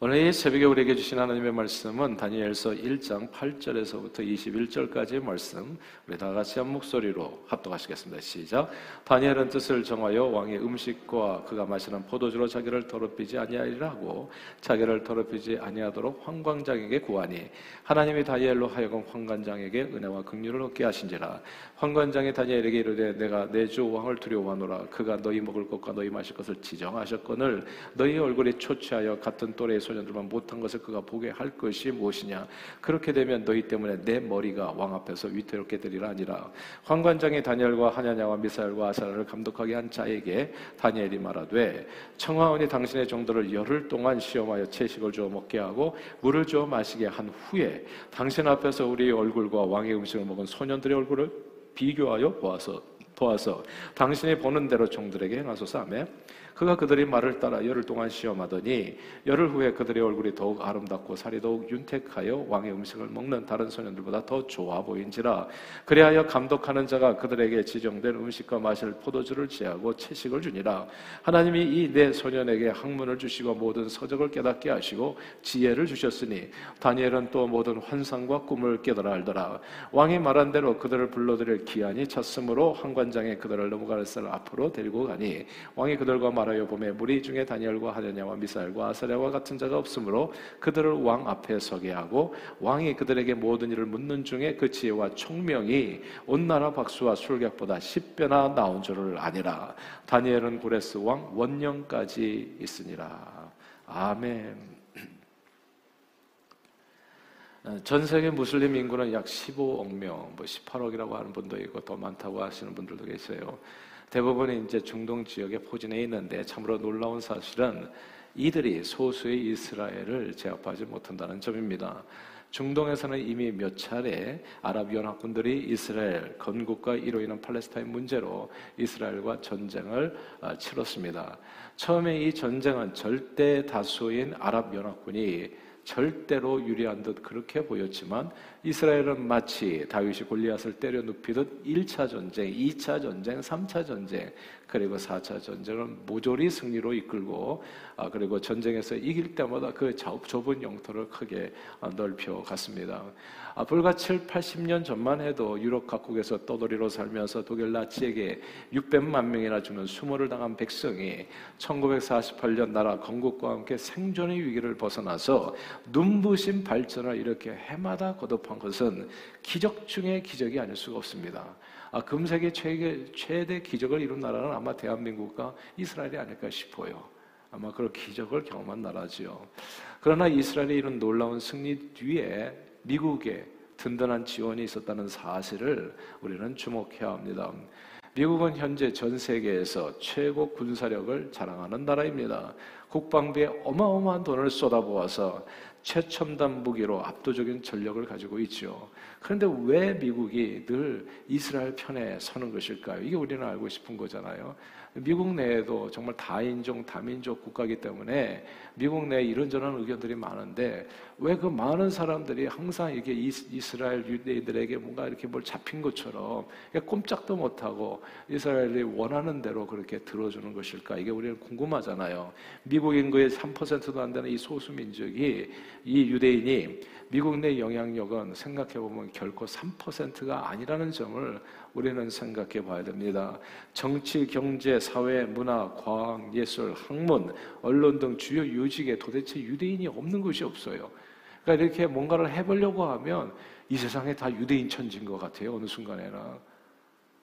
오늘 이 새벽에 우리에게 주신 하나님의 말씀은 다니엘서 1장 8절에서부터 21절까지의 말씀 우리 다 같이 한 목소리로 합독하시겠습니다. 시작. 다니엘은 뜻을 정하여 왕의 음식과 그가 마시는 포도주로 자기를 더럽히지 아니하리라 고 자기를 더럽히지 아니하도록 황관장에게 구하니 하나님이 다니엘로 하여금 황관장에게 은혜와 긍휼을 얻게 하신지라 황관장이 다니엘에게 이르되 내가 내 주 왕을 두려워하노라 그가 너희 먹을 것과 너희 마실 것을 지정하셨거늘 너희 얼굴이 초췌하여 같은 또래의 소년들만 못한 것을 그가 보게 할 것이 무엇이냐? 그렇게 되면 너희 때문에 내 머리가 왕 앞에서 위태롭게 되리라 아니라. 황관장이 다니엘과 하냐냐와 미사엘과 아사라를 감독하게 한 자에게 다니엘이 말하되 청하원이 당신의 정도를 열흘 동안 시험하여 채식을 주어 먹게 하고 물을 주어 마시게 한 후에 당신 앞에서 우리 얼굴과 왕의 음식을 먹은 소년들의 얼굴을 비교하여 보아서 보아서 당신이 보는 대로 종들에게 행하소서. 하며 그가 그들의 말을 따라 열흘 동안 시험하더니 열흘 후에 그들의 얼굴이 더욱 아름답고 살이 더욱 윤택하여 왕의 음식을 먹는 다른 소년들보다 더 좋아 보인지라 그리하여 감독하는 자가 그들에게 지정된 음식과 마실 포도주를 취하고 채식을 주니라. 하나님이 이 네 소년에게 학문을 주시고 모든 서적을 깨닫게 하시고 지혜를 주셨으니 다니엘은 또 모든 환상과 꿈을 깨달아 알더라. 왕이 말한 대로 그들을 불러들일 기한이 찼으므로 한관장에 그들을 넘어갈 사람 앞으로 데리고 가니 왕이 그들과 말 말하여 보매 무리 중에 다니엘과 하느냐와 미사엘과 아사랴와 같은 자가 없으므로 그들을 왕 앞에 서게 하고 왕이 그들에게 모든 일을 묻는 중에 그 지혜와 총명이 온 나라 박수와 술객보다 10배나 나온 줄을 아니라 다니엘은 구레스 왕 원령까지 있으니라. 아멘 전 세계 무슬림 인구는 약 15억 명, 뭐 18억이라고 하는 분도 있고 더 많다고 하시는 분들도 계세요. 대부분이 이제 중동 지역에 포진해 있는데 참으로 놀라운 사실은 이들이 소수의 이스라엘을 제압하지 못한다는 점입니다. 중동에서는 이미 몇 차례 아랍 연합군들이 이스라엘 건국과 이로 인한 팔레스타인 문제로 이스라엘과 전쟁을 어, 치렀습니다. 처음에 이 전쟁은 절대 다수인 아랍 연합군이 절대로 유리한 듯 그렇게 보였지만 이스라엘은 마치 다윗이 골리앗을 때려 눕히듯 1차 전쟁, 2차 전쟁, 3차 전쟁, 그리고 4차 전쟁을 모조리 승리로 이끌고 아, 그리고 전쟁에서 이길 때마다 그 좁은 영토를 크게 아, 넓혀 갔습니다. 아, 불과 7, 80년 전만 해도 유럽 각국에서 떠돌이로 살면서 독일 나치에게 600만 명이나 죽는 수모를 당한 백성이 1948년 나라 건국과 함께 생존의 위기를 벗어나서 눈부신 발전을 이렇게 해마다 거듭한 것은 기적 중의 기적이 아닐 수가 없습니다. 아, 금세기 최대, 최대 기적을 이룬 나라는 아마 대한민국과 이스라엘이 아닐까 싶어요. 아마 그런 기적을 경험한 나라지요. 그러나 이스라엘이 이런 놀라운 승리 뒤에 미국의 든든한 지원이 있었다는 사실을 우리는 주목해야 합니다. 미국은 현재 전 세계에서 최고 군사력을 자랑하는 나라입니다. 국방비에 어마어마한 돈을 쏟아부어서 최첨단 무기로 압도적인 전력을 가지고 있죠. 그런데 왜 미국이 늘 이스라엘 편에 서는 것일까요? 이게 우리는 알고 싶은 거잖아요. 미국 내에도 정말 다인종, 다민족 국가이기 때문에 미국 내에 이런저런 의견들이 많은데 왜 그 많은 사람들이 항상 이게 이스라엘 유대인들에게 뭔가 이렇게 뭘 잡힌 것처럼 꼼짝도 못하고 이스라엘이 원하는 대로 그렇게 들어주는 것일까? 이게 우리는 궁금하잖아요. 미국 인구의 3%도 안 되는 이 소수 민족이 이 유대인이 미국 내 영향력은 생각해 보면 결코 3%가 아니라는 점을 우리는 생각해 봐야 됩니다. 정치, 경제, 사회, 문화, 과학, 예술, 학문, 언론 등 주요 요직에 도대체 유대인이 없는 곳이 없어요. 그러니까 이렇게 뭔가를 해보려고 하면 이 세상에 다 유대인 천지인 것 같아요. 어느 순간에는.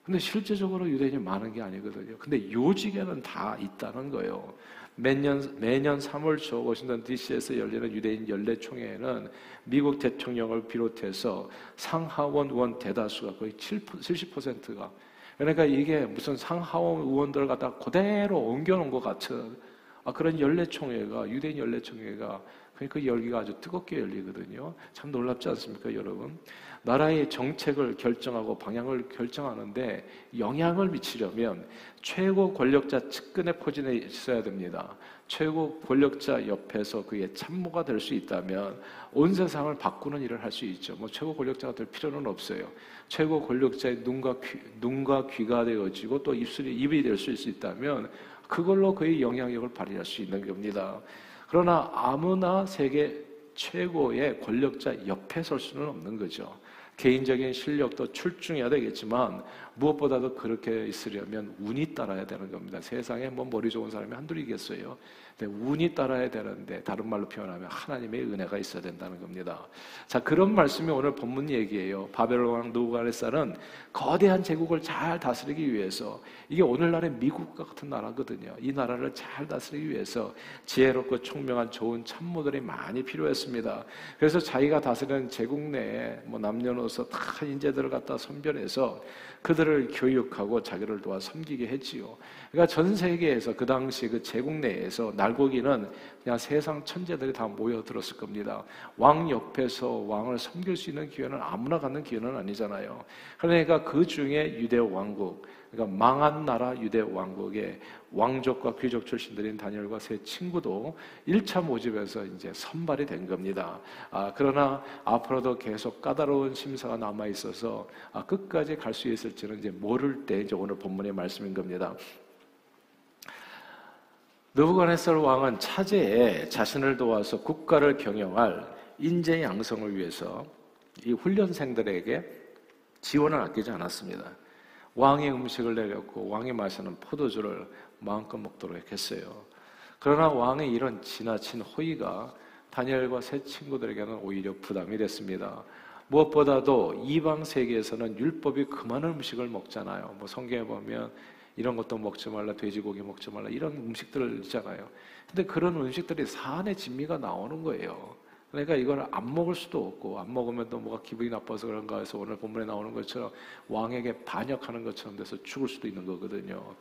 근데 실제적으로 유대인이 많은 게 아니거든요. 근데 요직에는 다 있다는 거예요. 매년, 매년 3월 초 워싱턴 DC에서 열리는 유대인 연례총회에는 미국 대통령을 비롯해서 상하원 의원 대다수가 거의 7, 70%가 그러니까 이게 무슨 상하원 의원들을 갖다 그대로 옮겨놓은 것 같은 아, 그런 연례총회가 유대인 연례총회가 그 열기가 아주 뜨겁게 열리거든요. 참 놀랍지 않습니까, 여러분? 나라의 정책을 결정하고 방향을 결정하는데 영향을 미치려면 최고 권력자 측근의 포진에 있어야 됩니다. 최고 권력자 옆에서 그의 참모가 될 수 있다면 온 세상을 바꾸는 일을 할 수 있죠. 뭐 최고 권력자가 될 필요는 없어요. 최고 권력자의 눈과 귀, 눈과 귀가 되어지고 또 입술이 입이 될 수 있다면 그걸로 그의 영향력을 발휘할 수 있는 겁니다. 그러나 아무나 세계 최고의 권력자 옆에 설 수는 없는 거죠. 개인적인 실력도 출중해야 되겠지만 무엇보다도 그렇게 있으려면 운이 따라야 되는 겁니다. 세상에 뭐 머리 좋은 사람이 한둘이겠어요. 운이 따라야 되는데 다른 말로 표현하면 하나님의 은혜가 있어야 된다는 겁니다. 자 그런 말씀이 오늘 본문 얘기예요. 바벨론 왕 누부갓네살은 거대한 제국을 잘 다스리기 위해서 이게 오늘날의 미국과 같은 나라거든요. 이 나라를 잘 다스리기 위해서 지혜롭고 총명한 좋은 참모들이 많이 필요했습니다. 그래서 자기가 다스리는 제국 내에 뭐 남녀노소 다 인재들을 갖다 선별해서 그들 을 교육하고 자기를 도와 섬기게 했지요. 그러니까 전 세계에서 그 당시 그 제국 내에서 날고기는 그냥 세상 천재들이 다 모여들었을 겁니다. 왕 옆에서 왕을 섬길 수 있는 기회는 아무나 갖는 기회는 아니잖아요. 그러니까 그 중에 유대 왕국, 그러니까 망한 나라 유대 왕국의 왕족과 귀족 출신들인 다니엘과 세 친구도 1차 모집에서 이제 선발이 된 겁니다. 아, 그러나 앞으로도 계속 까다로운 심사가 남아 있어서 아, 끝까지 갈 수 있을지는 이제 모를 때 이제 오늘 본문의 말씀인 겁니다. 느부갓네살 왕은 차제에 자신을 도와서 국가를 경영할 인재 양성을 위해서 이 훈련생들에게 지원을 아끼지 않았습니다. 왕의 음식을 내렸고 왕이 마시는 포도주를 마음껏 먹도록 했어요. 그러나 왕의 이런 지나친 호의가 다니엘과 세 친구들에게는 오히려 부담이 됐습니다. 무엇보다도 이방 세계에서는 율법이 그 많은 음식을 먹잖아요. 뭐 성경에 보면 이런 것도 먹지 말라, 돼지고기 먹지 말라, 이런 음식들을 있잖아요. 근데 그런 음식들이 사안의 진미가 나오는 거예요. 그러니까 이걸 안 먹을 수도 없고, 안 먹으면 또 뭐가 기분이 나빠서 그런가 해서 오늘 본문에 나오는 것처럼 왕에게 반역하는 것처럼 돼서 죽을 수도 있는 거거든요.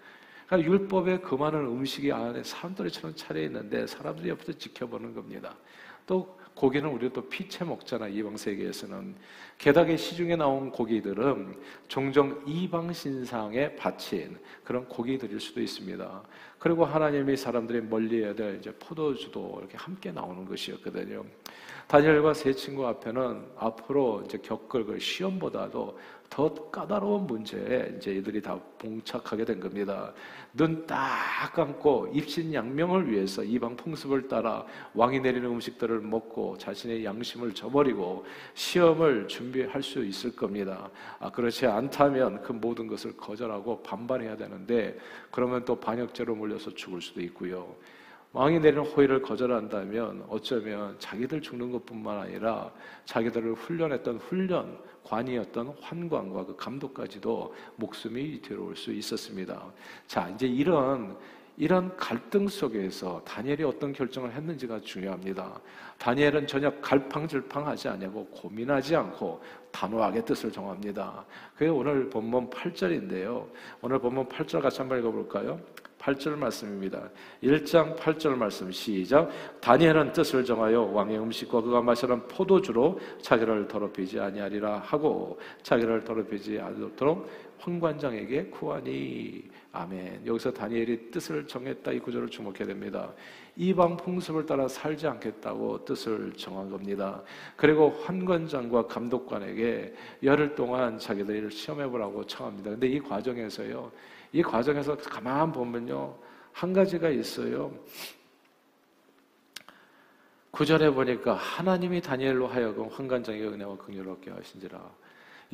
그러니까 율법에 그 많은 음식이 안에 사람들이처럼 차려 있는데 사람들이 옆에서 지켜보는 겁니다. 또 고기는 우리가 또 피채 먹잖아 이방 세계에서는 게다가 시중에 나온 고기들은 종종 이방 신상에 바친 그런 고기들일 수도 있습니다. 그리고 하나님이 사람들이 멀리해야 될 이제 포도주도 이렇게 함께 나오는 것이었거든요. 다니엘과 세 친구 앞에는 앞으로 이제 겪을 그 시험보다도 더 까다로운 문제에 이제 이들이 다 봉착하게 된 겁니다. 눈 딱 감고 입신 양명을 위해서 이방 풍습을 따라 왕이 내리는 음식들을 먹고 자신의 양심을 저버리고 시험을 준비할 수 있을 겁니다. 아, 그렇지 않다면 그 모든 것을 거절하고 반발해야 되는데 그러면 또 반역죄로 몰려서 죽을 수도 있고요. 왕이 내리는 호의를 거절한다면 어쩌면 자기들 죽는 것뿐만 아니라 자기들을 훈련했던 훈련, 관이었던 환관과 그 감독까지도 목숨이 위태로울 수 있었습니다. 자, 이제 이런 이런 갈등 속에서 다니엘이 어떤 결정을 했는지가 중요합니다. 다니엘은 전혀 갈팡질팡하지 않냐고 고민하지 않고 단호하게 뜻을 정합니다. 그게 오늘 본문 8절인데요. 오늘 본문 8절 같이 한번 읽어볼까요? 8절 말씀입니다. 1장 8절 말씀 시작. 다니엘은 뜻을 정하여 왕의 음식과 그가 마시는 포도주로 자기를 더럽히지 아니하리라 하고 자기를 더럽히지 않도록 황관장에게 구하니 아멘. 여기서 다니엘이 뜻을 정했다 이 구절을 주목해야 됩니다. 이방 풍습을 따라 살지 않겠다고 뜻을 정한 겁니다. 그리고 환관장과 감독관에게 열흘 동안 자기들을 시험해 보라고 청합니다. 근데 이 과정에서요. 이 과정에서 가만 보면요. 한 가지가 있어요. 구절에 보니까 하나님이 다니엘로 하여금 환관장의 은혜와 긍휼을 얻게 하신지라.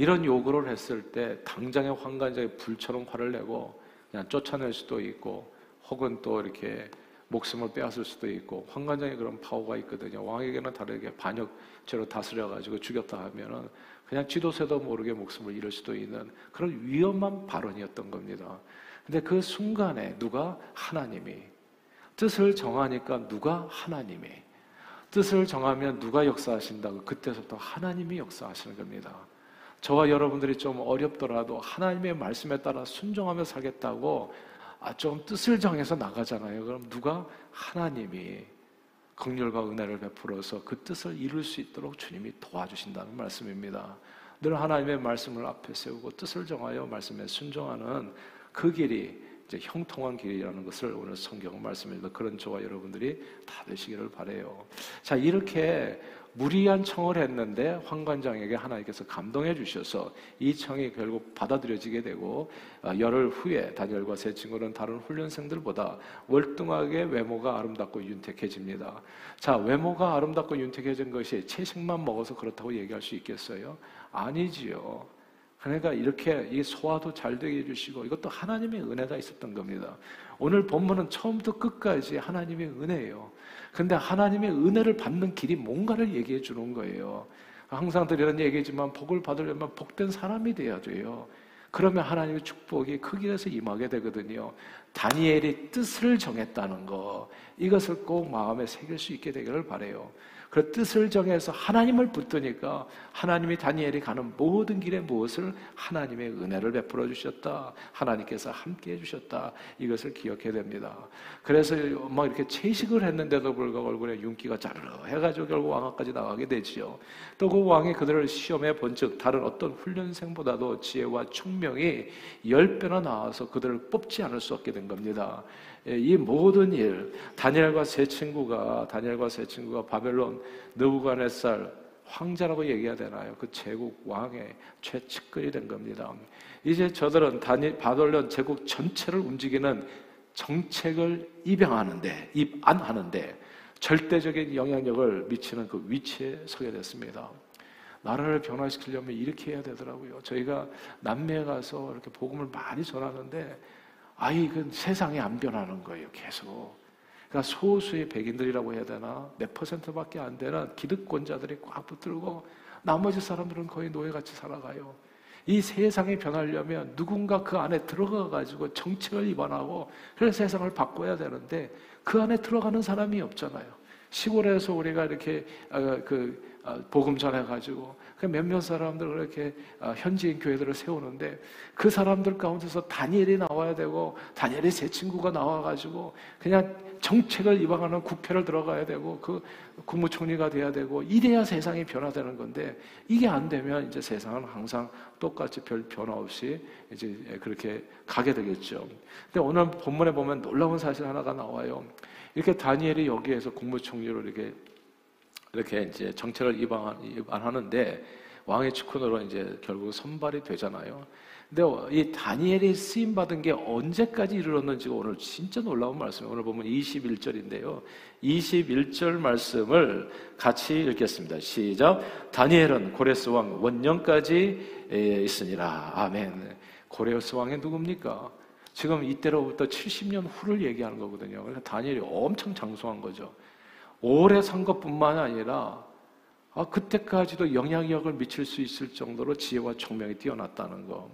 이런 요구를 했을 때 당장에 환관장이 불처럼 화를 내고 그냥 쫓아낼 수도 있고 혹은 또 이렇게 목숨을 빼앗을 수도 있고 환관장에 그런 파워가 있거든요. 왕에게는 다르게 반역죄로 다스려 가지고 죽였다 하면은 그냥 지도새도 모르게 목숨을 잃을 수도 있는 그런 위험한 발언이었던 겁니다. 근데 그 순간에 누가 하나님이 뜻을 정하니까 누가 하나님이 뜻을 정하면 누가 역사하신다고 그때부터 하나님이 역사하시는 겁니다. 저와 여러분들이 좀 어렵더라도 하나님의 말씀에 따라 순종하며 살겠다고 아, 좀 뜻을 정해서 나가잖아요. 그럼 누가 하나님이 긍휼과 은혜를 베풀어서 그 뜻을 이룰 수 있도록 주님이 도와주신다는 말씀입니다. 늘 하나님의 말씀을 앞에 세우고 뜻을 정하여 말씀에 순종하는 그 길이 이제 형통한 길이라는 것을 오늘 성경 말씀에서 그런 저와 여러분들이 다 되시기를 바래요. 자, 자, 이렇게 무리한 청을 했는데 황관장에게 하나님께서 감동해 주셔서 이 청이 결국 받아들여지게 되고 어, 열흘 후에 다니엘과 세 친구는 다른 훈련생들보다 월등하게 외모가 아름답고 윤택해집니다. 자, 외모가 아름답고 윤택해진 것이 채식만 먹어서 그렇다고 얘기할 수 있겠어요? 아니지요. 그러니까 이렇게 이 소화도 잘 되게 해주시고 이것도 하나님의 은혜가 있었던 겁니다. 오늘 본문은 처음부터 끝까지 하나님의 은혜예요. 근데 하나님의 은혜를 받는 길이 뭔가를 얘기해 주는 거예요. 항상 드리는 얘기지만 복을 받으려면 복된 사람이 돼야 돼요. 그러면 하나님의 축복이 크기에서 임하게 되거든요. 다니엘이 뜻을 정했다는 거, 이것을 꼭 마음에 새길 수 있게 되기를 바래요. 그 뜻을 정해서 하나님을 붙드니까 하나님이 다니엘이 가는 모든 길에 무엇을 하나님의 은혜를 베풀어 주셨다. 하나님께서 함께 해 주셨다. 이것을 기억해야 됩니다. 그래서 막 이렇게 채식을 했는데도 불구하고 얼굴에 윤기가 자르르 해가지고 결국 왕하까지 나가게 되지요. 또 그 왕이 그들을 시험해 본즉 다른 어떤 훈련생보다도 지혜와 총명이 열 배나 나와서 그들을 뽑지 않을 수 없게 된 겁니다. 예, 이 모든 일 다니엘과 세 친구가 다니엘과 세 친구가 바벨론 느부갓네살 황자라고 얘기해야 되나요? 그 제국 왕의 최측근이 된 겁니다. 이제 저들은 다니 바벨론 제국 전체를 움직이는 정책을 입양하는데 입안하는데 절대적인 영향력을 미치는 그 위치에 서게 됐습니다. 나라를 변화시키려면 이렇게 해야 되더라고요. 저희가 남미에 가서 이렇게 복음을 많이 전하는데 아이 그 세상이 안 변하는 거예요. 계속. 그러니까 소수의 백인들이라고 해야 되나 몇 퍼센트밖에 안 되는 기득권자들이 꽉 붙들고 나머지 사람들은 거의 노예같이 살아가요. 이 세상이 변하려면 누군가 그 안에 들어가 가지고 정책을 입안하고 그래서 세상을 바꿔야 되는데 그 안에 들어가는 사람이 없잖아요. 시골에서 우리가 이렇게 어, 그 어, 복음 전해 가지고 그 몇몇 사람들 그렇게 어, 현지인 교회들을 세우는데 그 사람들 가운데서 다니엘이 나와야 되고 다니엘의 세 친구가 나와가지고 그냥 정책을 이방하는 국회를 들어가야 되고 그 국무총리가 돼야 되고 이래야 세상이 변화되는 건데 이게 안 되면 이제 세상은 항상 똑같이 별 변화 없이 이제 그렇게 가게 되겠죠. 근데 오늘 본문에 보면 놀라운 사실 하나가 나와요. 이렇게 다니엘이 여기에서 국무총리로 이렇게 이렇게 이제 정책을 입안하는데 왕의 축훈으로 이제 결국 선발이 되잖아요. 근데 이 다니엘이 쓰임 받은 게 언제까지 이르렀는지가 오늘 진짜 놀라운 말씀이에요. 오늘 보면 21절인데요. 21절 말씀을 같이 읽겠습니다. 시작. 다니엘은 고레스 왕 원년까지 있으니라. 아멘. 고레스 왕이 누굽니까? 지금 이때로부터 70년 후를 얘기하는 거거든요. 그러니까 다니엘이 엄청 장수한 거죠. 오래 산 것뿐만 아니라 아, 그때까지도 영향력을 미칠 수 있을 정도로 지혜와 총명이 뛰어났다는 거.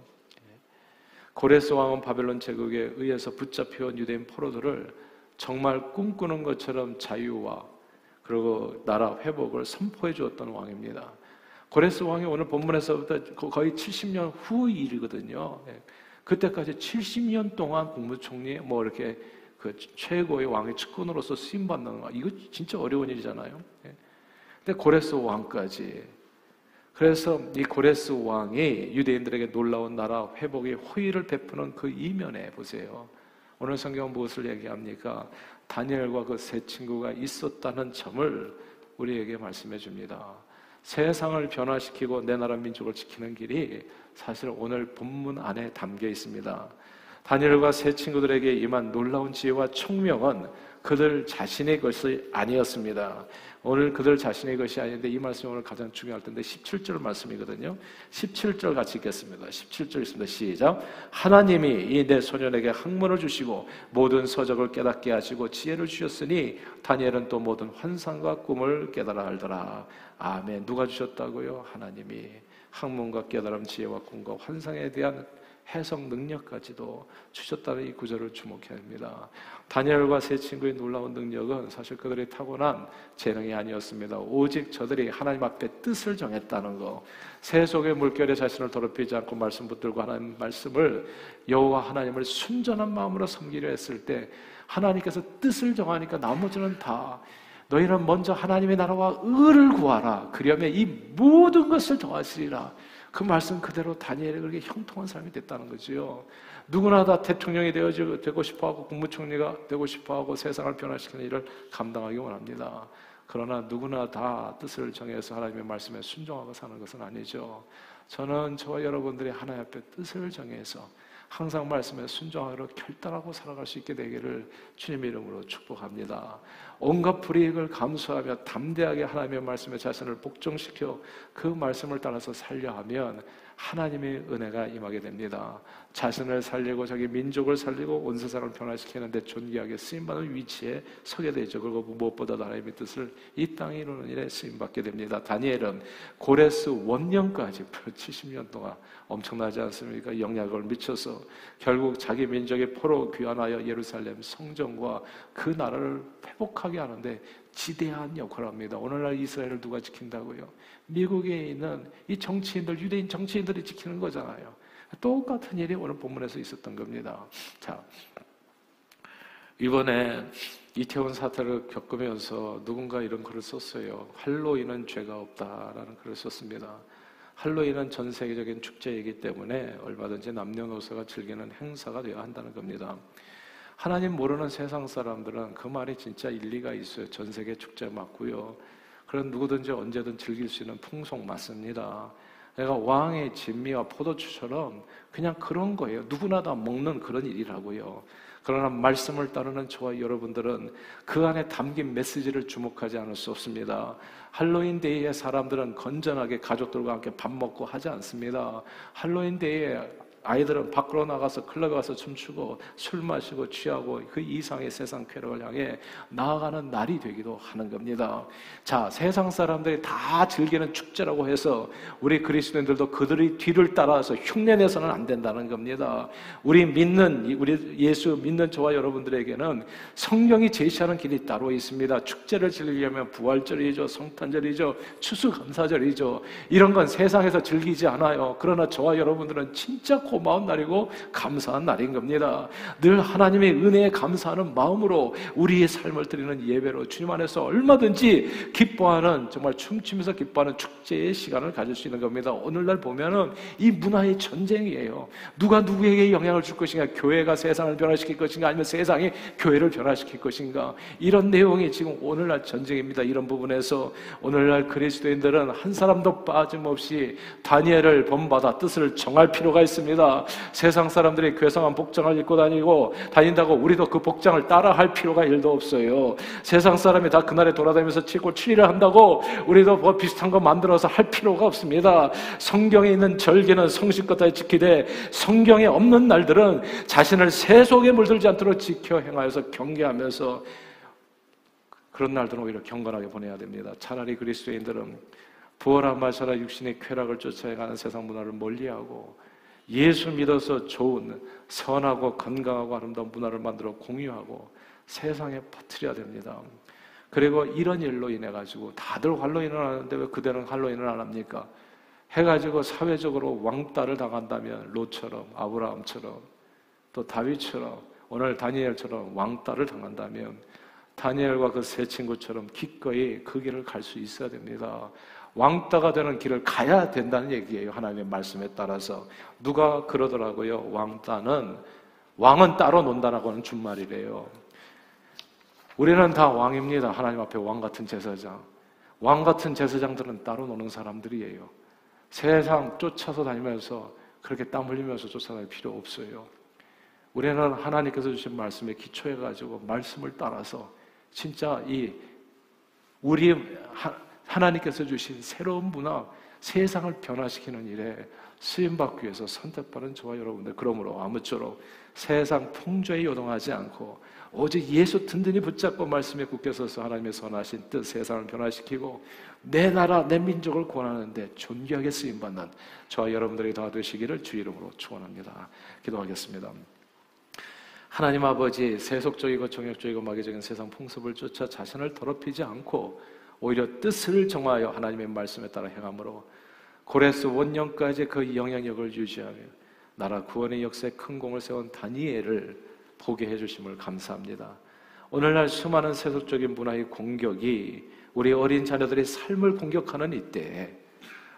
고레스 왕은 바벨론 제국에 의해서 붙잡혀온 유대인 포로들을 정말 꿈꾸는 것처럼 자유와 그리고 나라 회복을 선포해 주었던 왕입니다. 고레스 왕이 오늘 본문에서부터 거의 70년 후 일이거든요. 예. 그때까지 70년 동안 국무총리 뭐 이렇게 그 최고의 왕의 측근으로서 쓰임 받는 거 이거 진짜 어려운 일이잖아요. 예. 근데 고레스 왕까지 그래서 이 고레스 왕이 유대인들에게 놀라운 나라 회복의 호의를 베푸는 그 이면에 보세요. 오늘 성경은 무엇을 얘기합니까? 다니엘과 그 세 친구가 있었다는 점을 우리에게 말씀해 줍니다. 세상을 변화시키고 내 나라 민족을 지키는 길이 사실 오늘 본문 안에 담겨 있습니다. 다니엘과 세 친구들에게 임한 놀라운 지혜와 총명은 그들 자신의 것이 아니었습니다. 오늘 그들 자신의 것이 아닌데 이 말씀이 오늘 가장 중요할 텐데 17절 말씀이거든요. 17절 같이 읽겠습니다. 17절 있습니다. 시작. 하나님이 이 내 소년에게 학문을 주시고 모든 서적을 깨닫게 하시고 지혜를 주셨으니 다니엘은 또 모든 환상과 꿈을 깨달아 알더라. 아멘. 누가 주셨다고요? 하나님이 학문과 깨달음, 지혜와 꿈과 환상에 대한 해석 능력까지도 주셨다는 이 구절을 주목해야 합니다. 다니엘과 세 친구의 놀라운 능력은 사실 그들의 타고난 재능이 아니었습니다. 오직 저들이 하나님 앞에 뜻을 정했다는 거. 새 속의 물결에 자신을 더럽히지 않고 말씀 붙들고 하나님 말씀을 여호와 하나님을 순전한 마음으로 섬기려 했을 때 하나님께서 뜻을 정하니까 나머지는 다 너희는 먼저 하나님의 나라와 의를 구하라. 그러면 이 모든 것을 더하시리라. 그 말씀 그대로 다니엘이 그렇게 형통한 사람이 됐다는 거지요. 누구나 다 대통령이 되고 싶어하고 국무총리가 되고 싶어하고 세상을 변화시키는 일을 감당하기 원합니다. 그러나 누구나 다 뜻을 정해서 하나님의 말씀에 순종하고 사는 것은 아니죠. 저는 저와 여러분들이 하나님 앞에 뜻을 정해서 항상 말씀에 순종하기로 결단하고 살아갈 수 있게 되기를 주님 이름으로 축복합니다. 온갖 불이익을 감수하며 담대하게 하나님의 말씀에 자신을 복종시켜 그 말씀을 따라서 살려 하면 하나님의 은혜가 임하게 됩니다. 자신을 살리고 자기 민족을 살리고 온 세상을 변화시키는데 존귀하게 쓰임받는 위치에 서게 되죠. 그리고 무엇보다 하나님의 뜻을 이 땅에 이루는 일에 쓰임받게 됩니다. 다니엘은 고레스 원년까지 70년 동안 엄청나지 않습니까? 영향을 미쳐서 결국 자기 민족의 포로 귀환하여 예루살렘 성전과 그 나라를 회복하게 하는데 지대한 역할을 합니다. 오늘날 이스라엘을 누가 지킨다고요? 미국에 있는 이 정치인들, 유대인 정치인들이 지키는 거잖아요. 똑같은 일이 오늘 본문에서 있었던 겁니다. 자, 이번에 이태원 사태를 겪으면서 누군가 이런 글을 썼어요. 할로윈은 죄가 없다라는 글을 썼습니다. 할로윈은 전 세계적인 축제이기 때문에 얼마든지 남녀노소가 즐기는 행사가 되어야 한다는 겁니다. 하나님 모르는 세상 사람들은 그 말이 진짜 일리가 있어요. 전 세계 축제 맞고요. 그런 누구든지 언제든 즐길 수 있는 풍속 맞습니다. 내가 왕의 진미와 포도주처럼 그냥 그런 거예요. 누구나 다 먹는 그런 일이라고요. 그러나 말씀을 따르는 저와 여러분들은 그 안에 담긴 메시지를 주목하지 않을 수 없습니다. 할로윈 데이에 사람들은 건전하게 가족들과 함께 밥 먹고 하지 않습니다. 할로윈 데이에 아이들은 밖으로 나가서 클럽에 가서 춤추고 술 마시고 취하고 그 이상의 세상 쾌락을 향해 나아가는 날이 되기도 하는 겁니다. 자, 세상 사람들이 다 즐기는 축제라고 해서 우리 그리스도인들도 그들의 뒤를 따라서 흉내내서는 안 된다는 겁니다. 우리 믿는 우리 예수 믿는 저와 여러분들에게는 성경이 제시하는 길이 따로 있습니다. 축제를 즐기려면 부활절이죠, 성탄절이죠, 추수감사절이죠. 이런 건 세상에서 즐기지 않아요. 그러나 저와 여러분들은 진짜 고 고마운 날이고 감사한 날인 겁니다. 늘 하나님의 은혜에 감사하는 마음으로 우리의 삶을 드리는 예배로 주님 안에서 얼마든지 기뻐하는 정말 춤추면서 기뻐하는 축제의 시간을 가질 수 있는 겁니다. 오늘날 보면은 이 문화의 전쟁이에요. 누가 누구에게 영향을 줄 것인가? 교회가 세상을 변화시킬 것인가? 아니면 세상이 교회를 변화시킬 것인가? 이런 내용이 지금 오늘날 전쟁입니다. 이런 부분에서 오늘날 그리스도인들은 한 사람도 빠짐없이 다니엘을 본받아 뜻을 정할 필요가 있습니다. 세상 사람들이 괴상한 복장을 입고 다니고 다닌다고 우리도 그 복장을 따라 할 필요가 일도 없어요. 세상 사람이 다 그날에 돌아다니면서 치고 추리를 한다고 우리도 뭐 비슷한 거 만들어서 할 필요가 없습니다. 성경에 있는 절개는 성실껏하게 지키되 성경에 없는 날들은 자신을 세속에 물들지 않도록 지켜 행하여서 경계하면서 그런 날들은 오히려 경건하게 보내야 됩니다. 차라리 그리스도인들은 부활한 말처럼 육신의 쾌락을 쫓아가는 세상 문화를 멀리하고 예수 믿어서 좋은 선하고 건강하고 아름다운 문화를 만들어 공유하고 세상에 퍼뜨려야 됩니다. 그리고 이런 일로 인해 가지고 다들 할로윈을 하는데 왜 그대는 할로윈을 안 합니까? 해가지고 사회적으로 왕따를 당한다면 로처럼 아브라함처럼 또 다윗처럼 오늘 다니엘처럼 왕따를 당한다면 다니엘과 그 세 친구처럼 기꺼이 그 길을 갈 수 있어야 됩니다. 왕따가 되는 길을 가야 된다는 얘기예요. 하나님의 말씀에 따라서. 누가 그러더라고요. 왕따는, 왕은 따로 논다라고 하는 준말이래요. 우리는 다 왕입니다. 하나님 앞에 왕 같은 제사장. 왕 같은 제사장들은 따로 노는 사람들이에요. 세상 쫓아서 다니면서 그렇게 땀 흘리면서 쫓아다닐 필요 없어요. 우리는 하나님께서 주신 말씀에 기초해가지고 말씀을 따라서 진짜 이 우리 하나님께서 주신 새로운 문화, 세상을 변화시키는 일에 쓰임받기 위해서 선택받은 저와 여러분들. 그러므로 아무쪼록 세상 풍조에 요동하지 않고 오직 예수 든든히 붙잡고 말씀에 굳게 서서 하나님의 선하신 뜻 세상을 변화시키고 내 나라, 내 민족을 구원하는데 존귀하게 쓰임받는 저와 여러분들이 다 되시기를 주 이름으로 축원합니다. 기도하겠습니다. 하나님 아버지 세속적이고 정욕적이고 마귀적인 세상 풍습을 쫓아 자신을 더럽히지 않고 오히려 뜻을 정하여 하나님의 말씀에 따라 행함으로 고레스 원년까지 그 영향력을 유지하며 나라 구원의 역사에 큰 공을 세운 다니엘을 보게 해주심을 감사합니다. 오늘날 수많은 세속적인 문화의 공격이 우리 어린 자녀들의 삶을 공격하는 이때에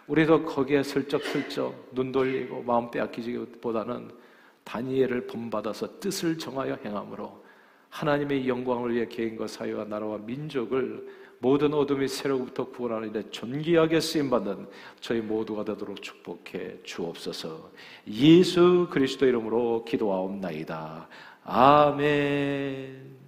우리도 거기에 슬쩍슬쩍 눈 돌리고 마음 빼앗기기보다는 다니엘을 본받아서 뜻을 정하여 행함으로 하나님의 영광을 위해 개인과 사회와 나라와 민족을 모든 어둠이 새로부터 구원하는 일에 존귀하게 쓰임받는 저희 모두가 되도록 축복해 주옵소서 예수 그리스도 이름으로 기도하옵나이다. 아멘.